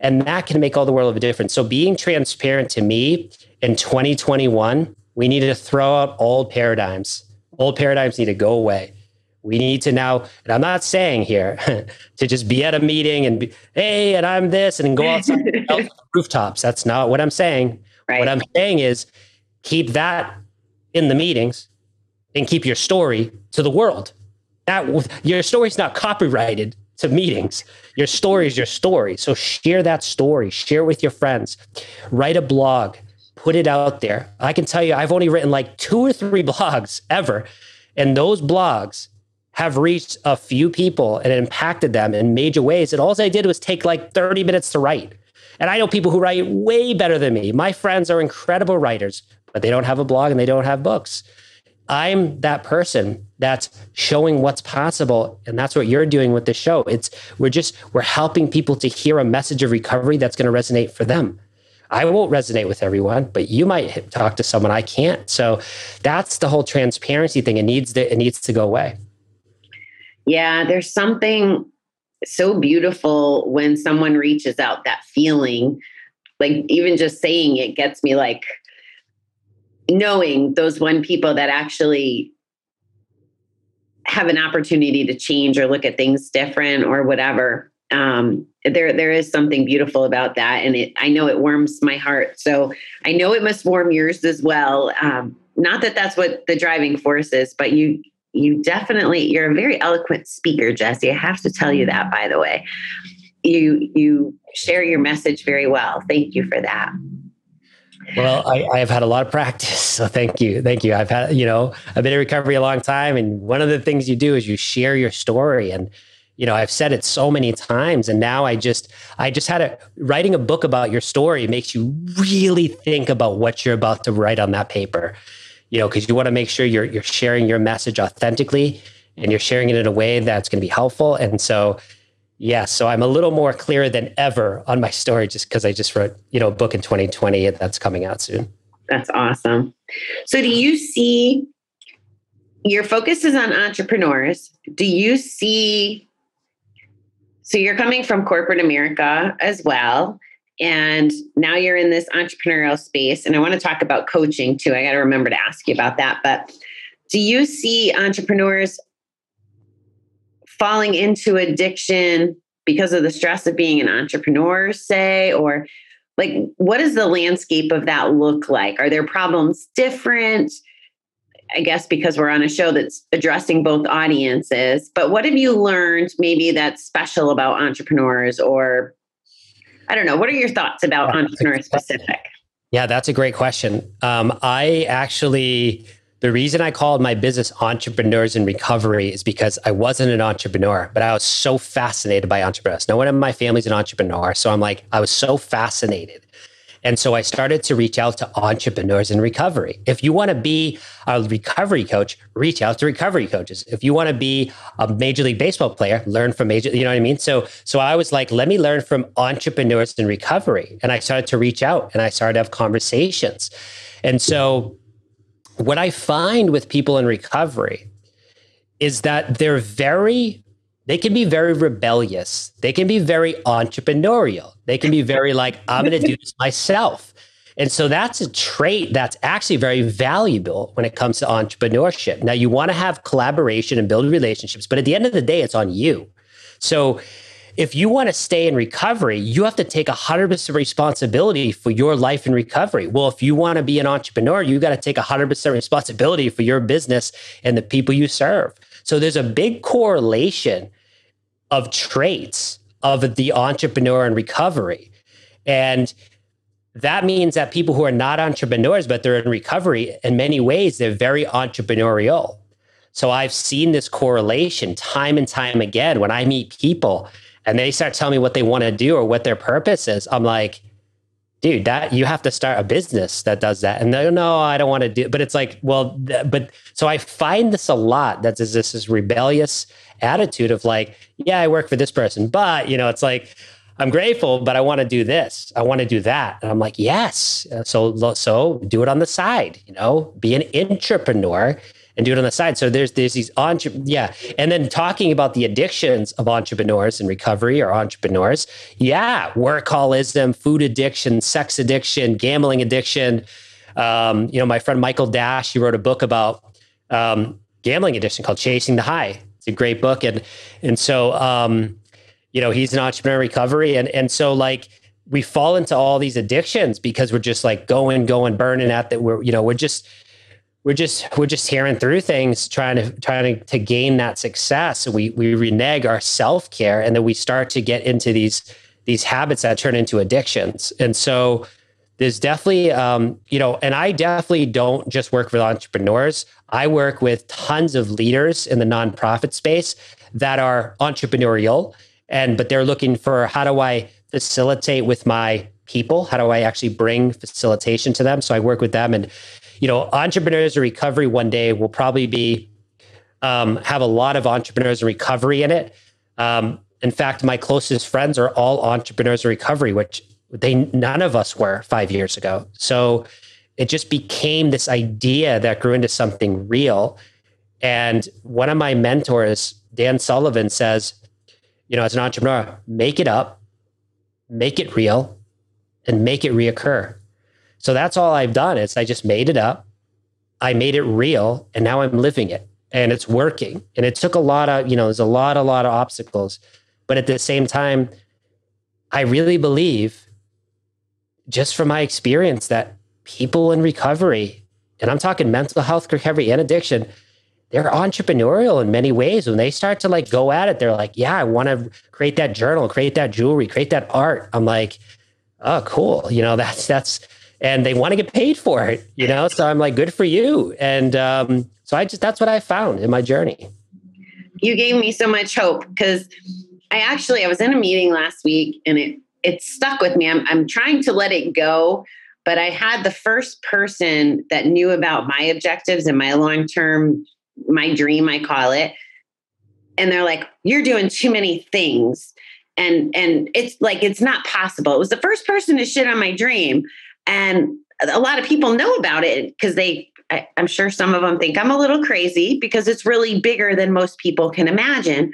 And that can make all the world of a difference. So being transparent to me in 2021, we need to throw out old paradigms. Old paradigms need to go away. We need to now, and I'm not saying here <laughs> to just be at a meeting and be, hey, and I'm this, and go outside <laughs> rooftops. That's not what I'm saying. Right. What I'm saying is keep that in the meetings and keep your story to the world. That your story's not copyrighted to meetings. Your story is your story. So share that story, share it with your friends, write a blog, put it out there. I can tell you, I've only written like two or three <laughs> blogs ever. And those blogs have reached a few people and impacted them in major ways. And all I did was take like 30 minutes to write. And I know people who write way better than me. My friends are incredible writers, but they don't have a blog and they don't have books. I'm that person that's showing what's possible. And that's what you're doing with the show. It's we're just we're helping people to hear a message of recovery that's going to resonate for them. I won't resonate with everyone, but you might talk to someone I can't. So that's the whole transparency thing. It needs to it needs to go away. Yeah, there's something so beautiful when someone reaches out that feeling. Like even just saying it gets me like knowing those one people that actually have an opportunity to change or look at things different or whatever. Um, there, there is something beautiful about that, and it. I know it warms my heart. So I know it must warm yours as well. Um, not that that's what the driving force is, but you you definitely you're a very eloquent speaker, Jesse. I have to tell you that, by the way. You you share your message very well. Thank you for that. Well, I, I, have had a lot of practice, so thank you, thank you. I've had, you know, I've been in recovery a long time, and one of the things you do is you share your story, and you know, I've said it so many times, and now I just, I just had a writing a book about your story makes you really think about what you're about to write on that paper you know, because you want to make sure you're you're sharing your message authentically and you're sharing it in a way that's going to be helpful. And so, yeah, so I'm a little more clear than ever on my story just because I just wrote, you know, a book in 2020 and that's coming out soon. That's awesome. So, do you see your focus is on entrepreneurs? Do you see? So, you're coming from corporate America as well and now you're in this entrepreneurial space and i want to talk about coaching too i got to remember to ask you about that but do you see entrepreneurs falling into addiction because of the stress of being an entrepreneur say or like what does the landscape of that look like are their problems different I guess because we're on a show that's addressing both audiences, but what have you learned maybe that's special about entrepreneurs or I don't know, what are your thoughts about entrepreneur specific? Yeah, that's a great question. Um, I actually, the reason I called my business Entrepreneurs in Recovery is because I wasn't an entrepreneur, but I was so fascinated by entrepreneurs. No one in my family's an entrepreneur. So I'm like, I was so fascinated and so I started to reach out to entrepreneurs in recovery. If you want to be a recovery coach, reach out to recovery coaches. If you want to be a major league baseball player, learn from major, you know what I mean? So so I was like, let me learn from entrepreneurs in recovery. And I started to reach out and I started to have conversations. And so what I find with people in recovery is that they're very they can be very rebellious. They can be very entrepreneurial. They can be very like, I'm going to do this myself. And so that's a trait that's actually very valuable when it comes to entrepreneurship. Now, you want to have collaboration and build relationships, but at the end of the day, it's on you. So if you want to stay in recovery, you have to take 100% responsibility for your life in recovery. Well, if you want to be an entrepreneur, you got to take 100% responsibility for your business and the people you serve. So there's a big correlation of traits of the entrepreneur in recovery. And that means that people who are not entrepreneurs, but they're in recovery, in many ways, they're very entrepreneurial. So I've seen this correlation time and time again when I meet people and they start telling me what they want to do or what their purpose is. I'm like, dude, that you have to start a business that does that. And they no, I don't want to do. But it's like, well, but so I find this a lot. That is this is rebellious attitude of like, yeah, I work for this person, but you know, it's like, I'm grateful, but I want to do this. I want to do that. And I'm like, yes. So, so do it on the side, you know, be an entrepreneur and do it on the side. So there's, there's these, entre- yeah. And then talking about the addictions of entrepreneurs in recovery or entrepreneurs. Yeah. Workaholism, food addiction, sex addiction, gambling addiction. Um, you know, my friend Michael Dash, he wrote a book about um, gambling addiction called Chasing the High It's a great book, and and so um, you know he's an entrepreneur recovery, and and so like we fall into all these addictions because we're just like going, going, burning at that. We're you know we're just we're just we're just tearing through things trying to trying to, to gain that success. We we renege our self-care and then we start to get into these these habits that turn into addictions. And so there's definitely um, you know and i definitely don't just work with entrepreneurs. I work with tons of leaders in the nonprofit space that are entrepreneurial and but they're looking for how do i facilitate with my people? How do i actually bring facilitation to them? So i work with them and you know entrepreneurs in recovery one day will probably be um, have a lot of entrepreneurs in recovery in it um, in fact my closest friends are all entrepreneurs in recovery which they none of us were five years ago. So it just became this idea that grew into something real. And one of my mentors, Dan Sullivan, says, you know, as an entrepreneur, make it up, make it real, and make it reoccur. So that's all I've done is I just made it up. I made it real and now I'm living it and it's working. And it took a lot of, you know, there's a lot, a lot of obstacles. But at the same time, I really believe just from my experience that people in recovery, and I'm talking mental health recovery and addiction, they're entrepreneurial in many ways. When they start to like go at it, they're like, yeah, I want to create that journal, create that jewelry, create that art. I'm like, oh, cool. You know, <laughs> that's, that's, and they want to get paid for it, you know? So I'm like, good for you. And um, so I just, that's what I found in my journey. You gave me so much hope because I actually, I was in a meeting last week and it it stuck with me. I'm, I'm trying to let it go, but I had the first person that knew about my objectives and my long term, my dream, I call it. And they're like, you're doing too many things. And, and it's like, it's not possible. It was the first person to shit on my dream. And a lot of people know about it because they, I, I'm sure some of them think I'm a little crazy because it's really bigger than most people can imagine,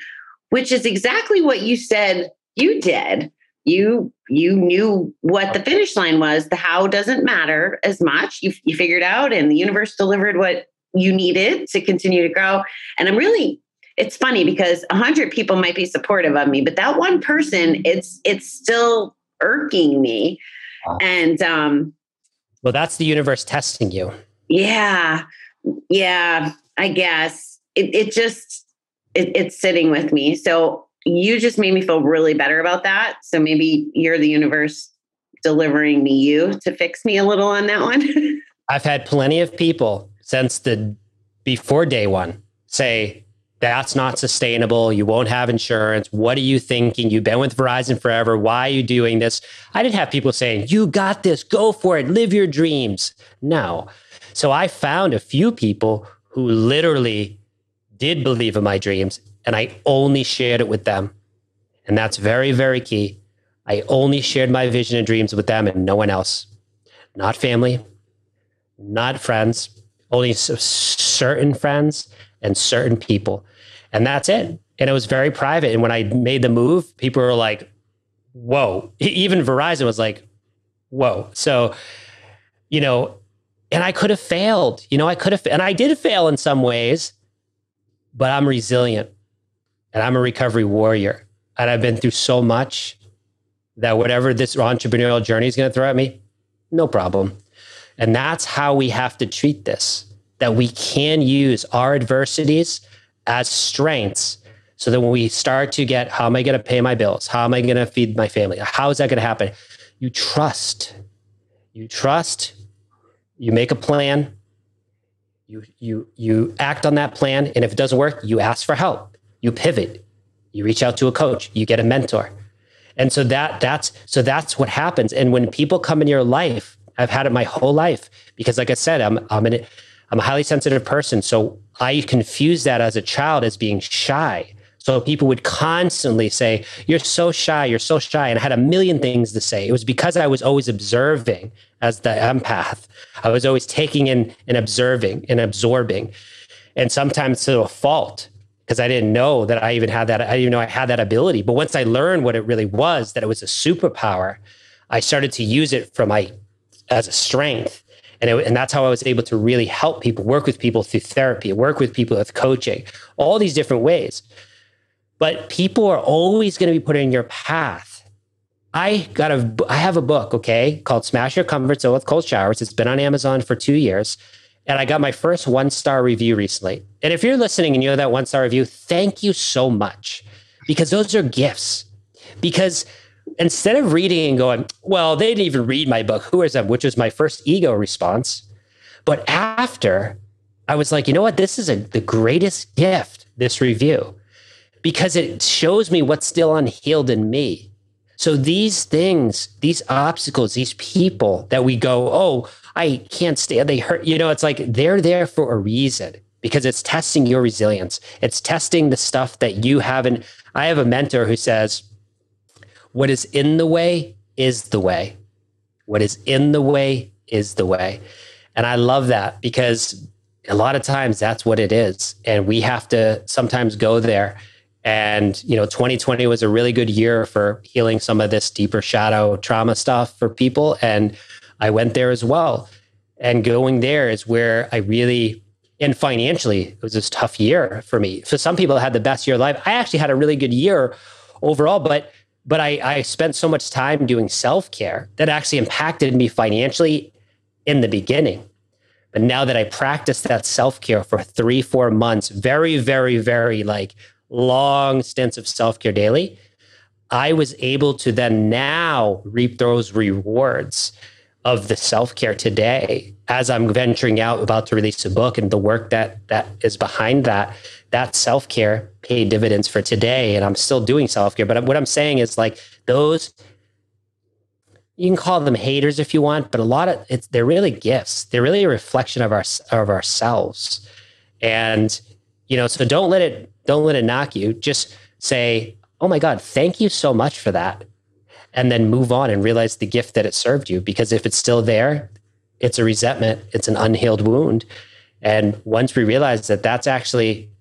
which is exactly what you said you did. You you knew what the finish line was. The how doesn't matter as much. You, you figured out and the universe delivered what you needed to continue to grow. And i'm really it's funny because a hundred people might be supportive of me but that one person it's it's still irking me. And um well that's the universe testing you yeah yeah, I guess it, it just, it, it's sitting with me. So you just made me feel really better about that. So maybe you're the universe delivering me you to fix me a little on that one. <laughs> I've had plenty of people since the before day one say that's not sustainable. You won't have insurance. What are you thinking? You've been with Verizon forever. Why are you doing this? I didn't have people saying, You got this, go for it, live your dreams. No. So I found a few people who literally did believe in my dreams, and I only shared it with them. And that's very, very key. I only shared my vision and dreams with them and no one else. Not family, not friends, only certain friends and certain people. And that's it. And it was very private. And when I made the move, people were like, whoa. Even Verizon was like, whoa. So, you know, and I could have failed. You know, I could have, and I did fail in some ways, but I'm resilient and I'm a recovery warrior. And I've been through so much that whatever this entrepreneurial journey is going to throw at me, no problem. And that's how we have to treat this that we can use our adversities as strengths so that when we start to get, how am I going to pay my bills? How am I going to feed my family? How is that going to happen? You trust. You trust. You make a plan. You, you, you act on that plan. And if it doesn't work, you ask for help. You pivot. You reach out to a coach. You get a mentor. And so that that's so that's what happens. And when people come in your life, I've had it my whole life because, like I said, I'm I'm an I'm a highly sensitive person. So I confused that as a child as being shy. So people would constantly say, You're so shy, you're so shy. And I had a million things to say. It was because I was always observing as the empath. I was always taking in and observing and absorbing. And sometimes to a fault because I didn't know that I even had that. I didn't know I had that ability. But once I learned what it really was, that it was a superpower, I started to use it for my as a strength. And, it, and that's how I was able to really help people, work with people through therapy, work with people with coaching, all these different ways. But people are always going to be put in your path. I got a, I have a book, okay, called Smash Your Comfort Zone with Cold Showers. It's been on Amazon for two years. And I got my first one star review recently. And if you're listening and you have that one star review, thank you so much because those are gifts. Because instead of reading and going, well, they didn't even read my book, who is them? Which was my first ego response. But after, I was like, you know what? This is a, the greatest gift, this review, because it shows me what's still unhealed in me. So these things, these obstacles, these people that we go, oh, I can't stand, they hurt, you know, it's like they're there for a reason because it's testing your resilience. It's testing the stuff that you haven't. I have a mentor who says, what is in the way is the way. What is in the way is the way. And I love that because a lot of times that's what it is. And we have to sometimes go there. And, you know, 2020 was a really good year for healing some of this deeper shadow trauma stuff for people. And I went there as well. And going there is where I really, and financially, it was this tough year for me. For some people, had the best year of life. I actually had a really good year overall, but but I, I spent so much time doing self care that actually impacted me financially in the beginning. But now that I practice that self care for three, four months, very, very, very like long stints of self care daily, I was able to then now reap those rewards of the self care today as I'm venturing out about to release a book and the work that that is behind that that self care paid dividends for today. And I'm still doing self care. But what I'm saying is like those, you can call them haters if you want, but a lot of it's, they're really gifts. They're really a reflection of our, of ourselves. And, you know, so don't let it, don't let it knock you. Just say, oh my God, thank you so much for that. And then move on and realize the gift that it served you. Because if it's still there, it's a resentment, it's an unhealed wound. And once we realize that that's actually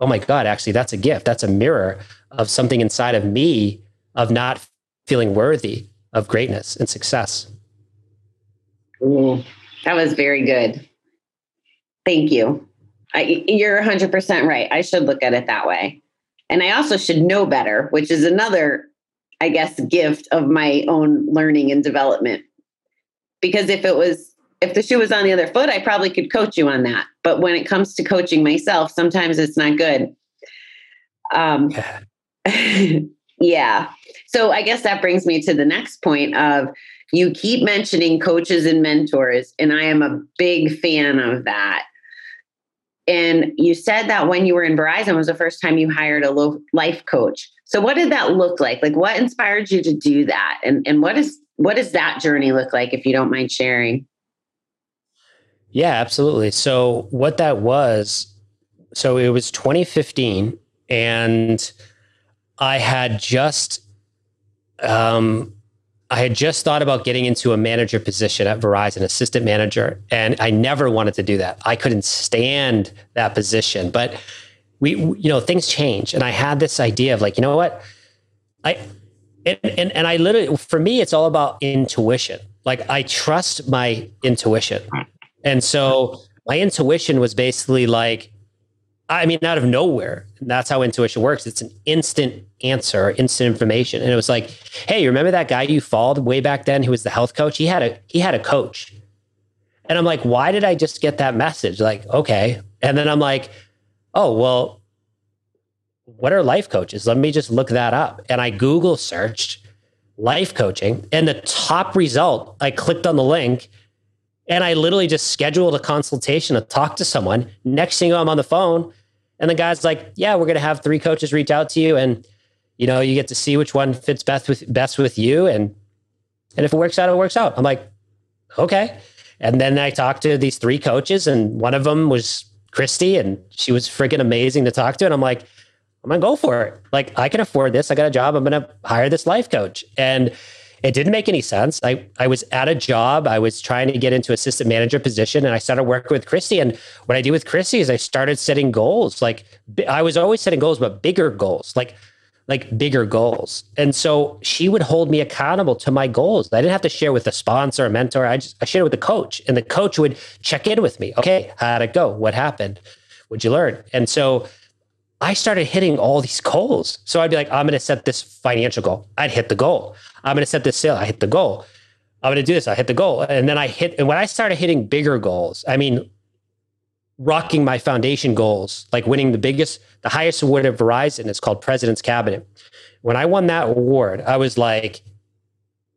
oh my God, actually, that's a gift. That's a mirror of something inside of me of not feeling worthy of greatness and success. Ooh, that was very good. Thank you. I, you're 100% right. I should look at it that way. And I also should know better, which is another, I guess, gift of my own learning and development. Because if it was if the shoe was on the other foot, I probably could coach you on that. But when it comes to coaching myself, sometimes it's not good. Um, <laughs> yeah. So I guess that brings me to the next point of you keep mentioning coaches and mentors, and I am a big fan of that. And you said that when you were in Verizon was the first time you hired a life coach. So what did that look like? Like what inspired you to do that? And and what is what does that journey look like if you don't mind sharing? Yeah, absolutely. So what that was, so it was 2015 and I had just um I had just thought about getting into a manager position at Verizon, assistant manager, and I never wanted to do that. I couldn't stand that position, but we, you know, things change, and I had this idea of like, you know what, I, and, and and I literally, for me, it's all about intuition. Like I trust my intuition, and so my intuition was basically like, I mean, out of nowhere. that's how intuition works. It's an instant answer, instant information. And it was like, hey, remember that guy you followed way back then who was the health coach? He had a he had a coach. And I'm like, why did I just get that message? Like, okay. And then I'm like, oh, well, what are life coaches? Let me just look that up. And I Google searched life coaching. And the top result, I clicked on the link and I literally just scheduled a consultation to talk to someone. Next thing I'm on the phone, and the guy's like, "Yeah, we're going to have three coaches reach out to you, and you know, you get to see which one fits best with best with you, and and if it works out, it works out." I'm like, "Okay." And then I talked to these three coaches, and one of them was Christy, and she was freaking amazing to talk to. And I'm like, I'm gonna go for it. Like, I can afford this. I got a job. I'm gonna hire this life coach. And it didn't make any sense. I, I was at a job. I was trying to get into assistant manager position and I started working with Christy. And what I did with Christy is I started setting goals. Like I was always setting goals, but bigger goals, like like bigger goals. And so she would hold me accountable to my goals. I didn't have to share with a sponsor, a mentor. I just I shared with the coach. And the coach would check in with me. Okay, how'd it go? What happened? What'd you learn? And so I started hitting all these goals. So I'd be like, I'm going to set this financial goal. I'd hit the goal. I'm going to set this sale. I hit the goal. I'm going to do this. I hit the goal. And then I hit, and when I started hitting bigger goals, I mean, rocking my foundation goals, like winning the biggest, the highest award at Verizon, it's called President's Cabinet. When I won that award, I was like,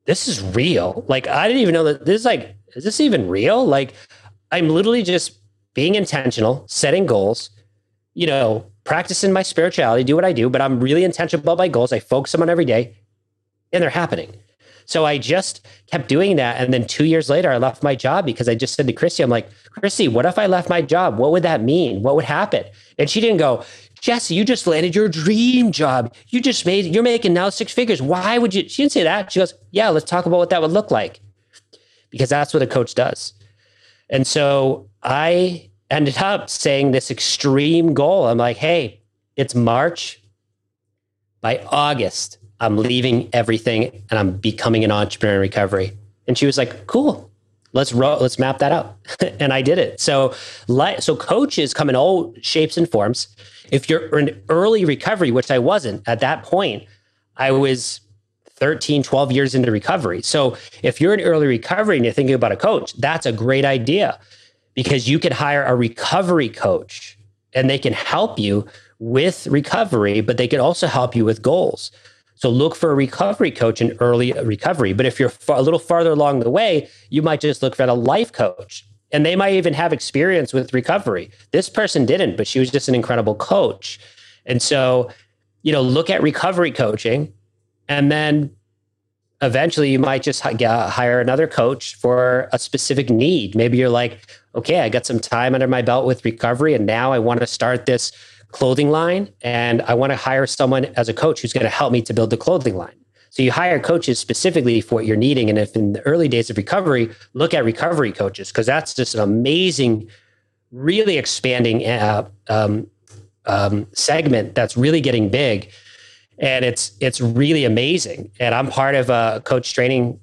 this is real. Like, I didn't even know that this is like, is this even real? Like, I'm literally just being intentional, setting goals, you know, practicing my spirituality, do what I do, but I'm really intentional about my goals. I focus on every day and they're happening. So I just kept doing that. And then two years later, I left my job because I just said to Christy, I'm like, Christy, what if I left my job? What would that mean? What would happen? And she didn't go, Jesse, you just landed your dream job. You just made, you're making now six figures. Why would you? She didn't say that. She goes, yeah, let's talk about what that would look like. Because that's what a coach does. And so I ended up saying this extreme goal. I'm like, hey, it's March. By August, I'm leaving everything and I'm becoming an entrepreneur in recovery. And she was like, cool. Let's ro- let's map that out. <laughs> and I did it. So so coaches come in all shapes and forms. If you're in early recovery, which I wasn't at that point, I was 13, 12 years into recovery. So if you're in early recovery and you're thinking about a coach, that's a great idea because you could hire a recovery coach and they can help you with recovery, but they can also help you with goals. So look for a recovery coach in early uh, recovery. But if you're far, a little farther along the way, you might just look for a life coach. And they might even have experience with recovery. This person didn't, but she was just an incredible coach. And so, you know, look at recovery coaching and then eventually you might just hire another coach for a specific need. Maybe you're like, okay, I got some time under my belt with recovery, and now I want to start this clothing line, and I want to hire someone as a coach who's going to help me to build the clothing line. So you hire coaches specifically for what you're needing. And if in the early days of recovery, look at recovery coaches, because that's just an amazing, really expanding uh, um, um, segment that's really getting big and it's it's really amazing. And I'm part of a coach training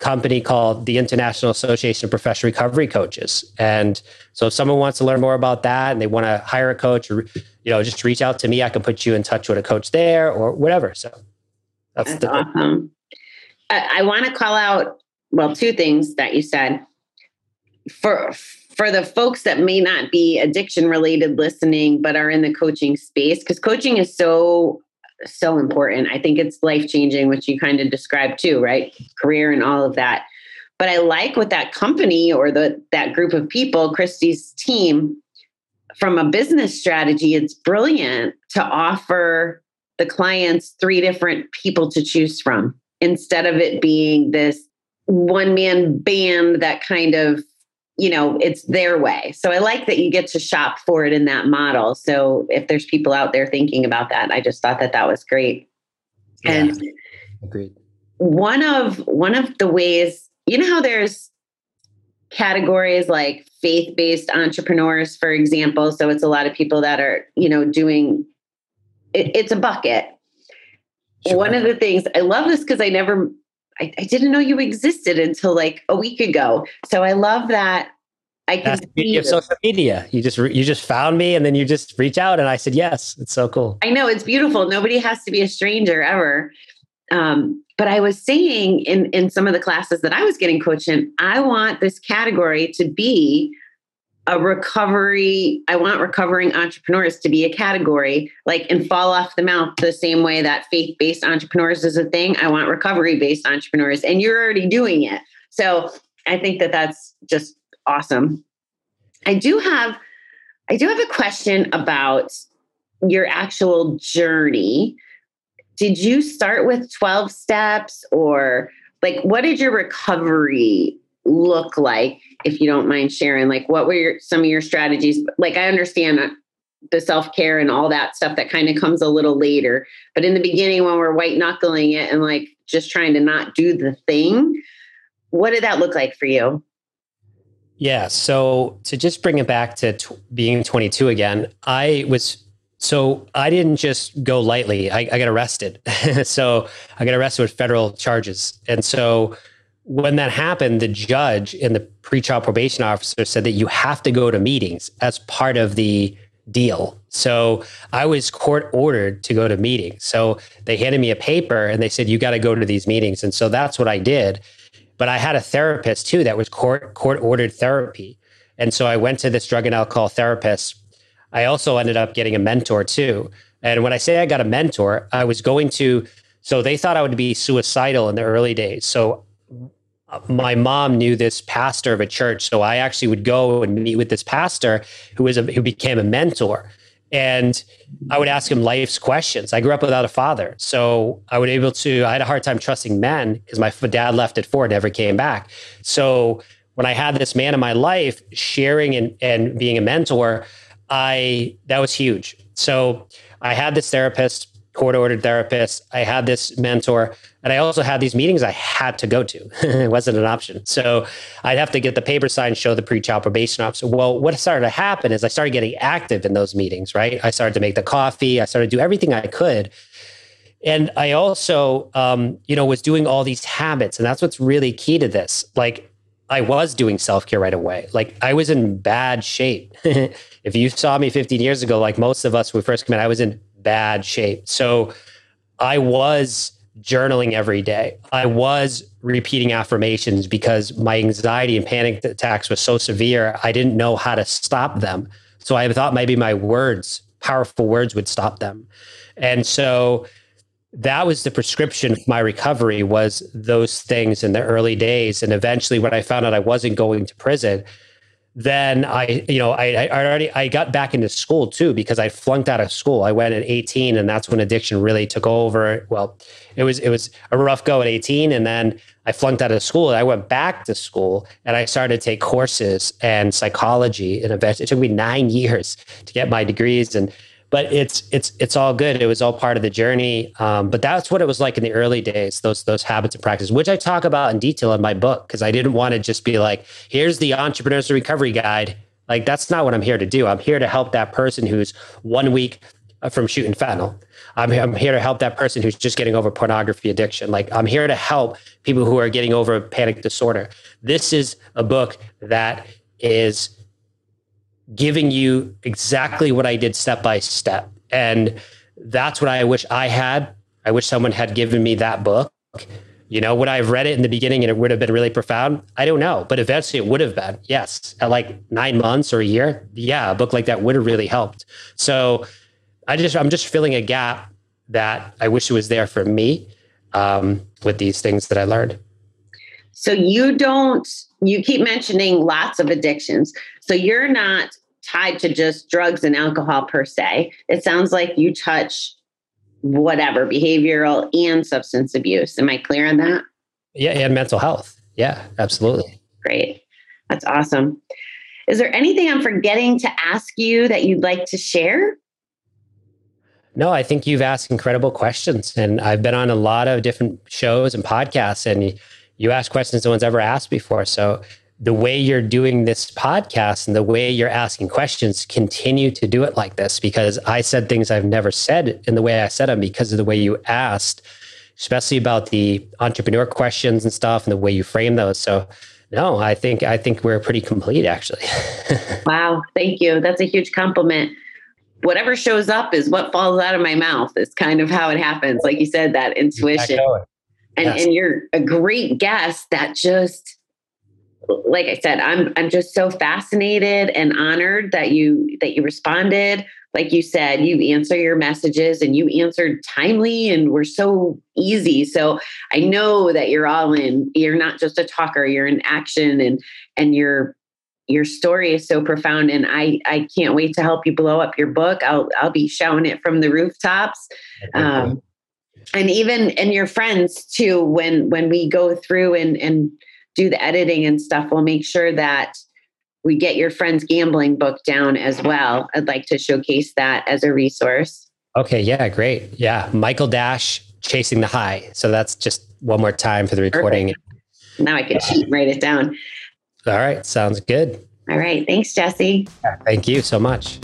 company called the International Association of Professional Recovery Coaches. And so if someone wants to learn more about that and they want to hire a coach or you know just reach out to me, I can put you in touch with a coach there or whatever. So that's, that's the awesome. I, I want to call out well two things that you said. for for the folks that may not be addiction related listening but are in the coaching space because coaching is so so important. I think it's life changing which you kind of described too right? Career and all of that. But i like what that company or the that group of people christy's team from a business strategy it's brilliant to offer the clients three different people to choose from instead of it being this one man band that kind of you know it's their way. So i like that you get to shop for it in that model. So if there's people out there thinking about that i just thought that that was great. Yeah, and agreed. one of one of the ways you know how there's categories like faith-based entrepreneurs for example? So it's a lot of people that are you know doing it, it's a bucket. Sure. one of the things i love this because i never I, I, didn't know you existed until like a week ago. So I love that. I can That's see of social media. You just you just found me, and then you just reach out, and I said yes. It's so cool. I know it's beautiful. Nobody has to be a stranger ever. Um, but I was saying in in some of the classes that I was getting coached in, I want this category to be a recovery i want recovering entrepreneurs to be a category like and fall off the mouth the same way that faith-based entrepreneurs is a thing. I want recovery-based entrepreneurs and you're already doing it. So i think that that's just awesome. I do have i do have a question about your actual journey. Did you start with 12 steps or like what did your recovery look like if you don't mind sharing like what were your, some of your strategies like i understand uh, the self-care and all that stuff that kind of comes a little later but in the beginning when we're white knuckling it and like just trying to not do the thing what did that look like for you yeah so to just bring it back to t- being 22 again i was so I didn't just go lightly. I, I got arrested. <laughs> so I got arrested with federal charges. And so when that happened, the judge and the pretrial probation officer said that you have to go to meetings as part of the deal. So I was court ordered to go to meetings. So they handed me a paper and they said, you got to go to these meetings. And so that's what I did. But I had a therapist too that was court court ordered therapy. And so I went to this drug and alcohol therapist. I also ended up getting a mentor too. And when I say I got a mentor, I was going to, so they thought I would be suicidal in the early days. So my mom knew this pastor of a church, so I actually would go and meet with this pastor who was a, who became a mentor, and I would ask him life's questions. I grew up without a father, so I would able to. I had a hard time trusting men because my dad left at four, never came back. So when I had this man in my life, sharing and and being a mentor, I that was huge. So I had this therapist court ordered therapist. I had this mentor, and I also had these meetings I had to go to. <laughs> it wasn't an option. So I'd have to get the paper signed, show the pretrial probation officer. Well, what started to happen is I started getting active in those meetings, right? I started to make the coffee, I started to do everything I could. And I also, um, you know, was doing all these habits. And that's what's really key to this. Like, I was doing self care right away. Like, I was in bad shape. <laughs> if you saw me 15 years ago, like most of us when we first came in, I was in bad shape. So I was journaling every day. I was repeating affirmations because my anxiety and panic attacks was so severe, I didn't know how to stop them. So I thought maybe my words, powerful words, would stop them. And so that was the prescription for my recovery was those things in the early days. And eventually when I found out I wasn't going to prison, then I, you know, I, I already I got back into school too because I flunked out of school. I went at 18, and that's when addiction really took over. Well, it was it was a rough go at 18, and then I flunked out of school. I went back to school and I started to take courses and psychology. And it took me nine <laughs> years to get my degrees and but it's it's it's all good. It was all part of the journey. Um, but that's what it was like in the early days. Those those habits and practices, which I talk about in detail in my book, because I didn't want to just be like, here's the entrepreneur's recovery guide. Like that's not what I'm here to do. I'm here to help that person who's one week uh, from shooting fentanyl. I'm, I'm here to help that person who's just getting over pornography addiction. Like I'm here to help people who are getting over panic disorder. This is a book that is giving you exactly what I did step by step. And that's what I wish I had. I wish someone had given me that book You know, would I have read it in the beginning and it would have been really profound? I don't know, but eventually it would have been. Yes, at like nine months or a year, yeah, a book like that would have really helped. So I just I'm just filling a gap that I wish it was there for me um, with these things that I learned. So you don't you keep mentioning lots of addictions. So you're not tied to just drugs and alcohol per se. It sounds like you touch whatever behavioral and substance abuse. Am I clear on that? Yeah, and mental health. Yeah, absolutely. Great. That's awesome. Is there anything I'm forgetting to ask you that you'd like to share? No, I think you've asked incredible questions. And I've been on a lot of different shows and podcasts, and you ask questions no one's ever asked before. So the way you're doing this podcast and the way you're asking questions, continue to do it like this because I said things I've never said in the way I said them because of the way you asked, especially about the entrepreneur questions and stuff and the way you frame those. So no, I think I think we're pretty complete actually. <laughs> wow, thank you. That's a huge compliment. Whatever shows up is what falls out of my mouth. Is kind of how it happens. Like you said, that intuition. And yes. and you're a great guest that just like I said, I'm I'm just so fascinated and honored that you that you responded. Like you said, you answer your messages and you answered timely and were so easy. So I know that you're all in. You're not just a talker, you're in action and and your your story is so profound and I I can't wait to help you blow up your book. I'll I'll be shouting it from the rooftops. Um, and even and your friends too when when we go through and and do the editing and stuff, we'll make sure that we get your friend's gambling book down as well. I'd like to showcase that as a resource. Okay, yeah, great. Yeah, Michael Dash, Chasing the High. So that's just one more time for the recording. Perfect. Now I can cheat and write it down. All right, sounds good. All right, thanks, Jesse. Yeah, thank you so much.